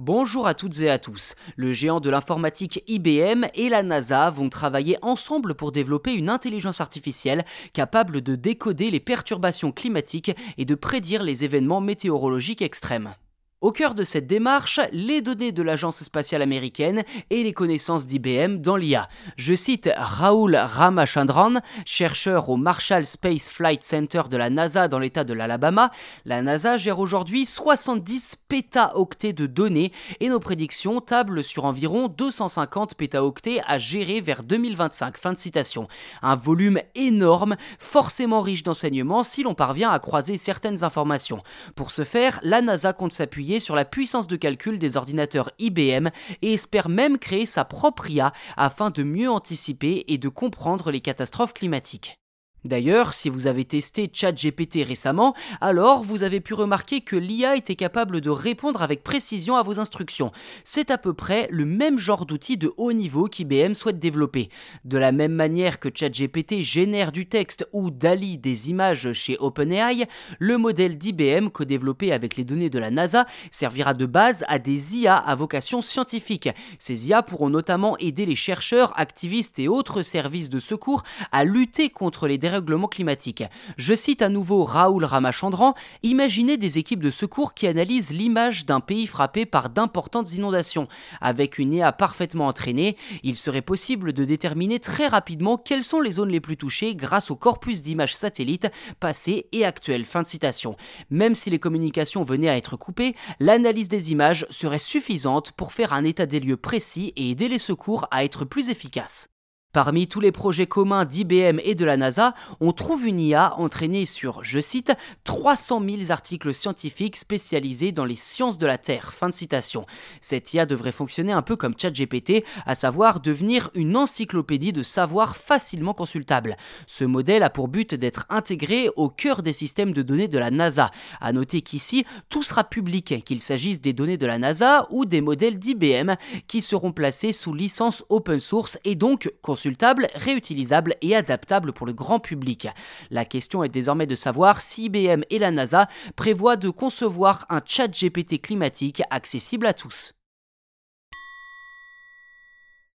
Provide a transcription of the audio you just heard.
Bonjour à toutes et à tous. Le géant de l'informatique IBM et la NASA vont travailler ensemble pour développer une intelligence artificielle capable de décoder les perturbations climatiques et de prédire les événements météorologiques extrêmes. Au cœur de cette démarche, les données de l'Agence spatiale américaine et les connaissances d'IBM dans l'IA. Je cite Raoul Ramachandran, chercheur au Marshall Space Flight Center de la NASA dans l'état de l'Alabama. La NASA gère aujourd'hui 70 pétaoctets de données et nos prédictions tablent sur environ 250 pétaoctets à gérer vers 2025. Fin de citation. Un volume énorme, forcément riche d'enseignements si l'on parvient à croiser certaines informations. Pour ce faire, la NASA compte s'appuyer sur la puissance de calcul des ordinateurs IBM et espère même créer sa propre IA afin de mieux anticiper et de comprendre les catastrophes climatiques. D'ailleurs, si vous avez testé ChatGPT récemment, alors vous avez pu remarquer que l'IA était capable de répondre avec précision à vos instructions. C'est à peu près le même genre d'outil de haut niveau qu'IBM souhaite développer. De la même manière que ChatGPT génère du texte ou DALI des images chez OpenAI, le modèle d'IBM co-développé avec les données de la NASA servira de base à des IA à vocation scientifique. Ces IA pourront notamment aider les chercheurs, activistes et autres services de secours à lutter contre les dérèglement climatique. Je cite à nouveau Raoul Ramachandran Imaginez des équipes de secours qui analysent l'image d'un pays frappé par d'importantes inondations. Avec une IA parfaitement entraînée, il serait possible de déterminer très rapidement quelles sont les zones les plus touchées grâce au corpus d'images satellites passées et actuelles. Fin de citation. Même si les communications venaient à être coupées, l'analyse des images serait suffisante pour faire un état des lieux précis et aider les secours à être plus efficaces. Parmi tous les projets communs d'IBM et de la NASA, on trouve une IA entraînée sur, je cite, 300 000 articles scientifiques spécialisés dans les sciences de la Terre. Fin. Cette IA devrait fonctionner un peu comme ChatGPT, à savoir devenir une encyclopédie de savoir facilement consultable. Ce modèle a pour but d'être intégré au cœur des systèmes de données de la NASA. À noter qu'ici, tout sera public, qu'il s'agisse des données de la NASA ou des modèles d'IBM qui seront placés sous licence open source et donc réutilisable et adaptable pour le grand public. La question est désormais de savoir si IBM et la NASA prévoient de concevoir un chat GPT climatique accessible à tous.